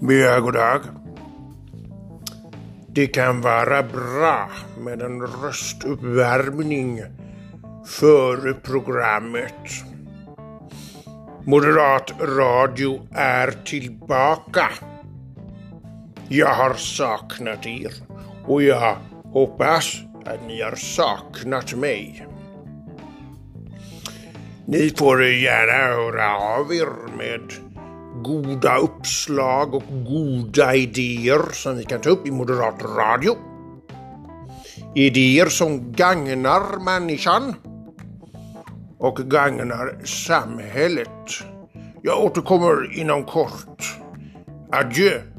Ja, god dag. Det kan vara bra med en röstuppvärmning före programmet. Moderat radio är tillbaka. Jag har saknat er och jag hoppas att ni har saknat mig. Ni får gärna höra av er med goda uppslag och goda idéer som vi kan ta upp i Moderat Radio. Idéer som gagnar människan och gagnar samhället. Jag återkommer inom kort. Adjö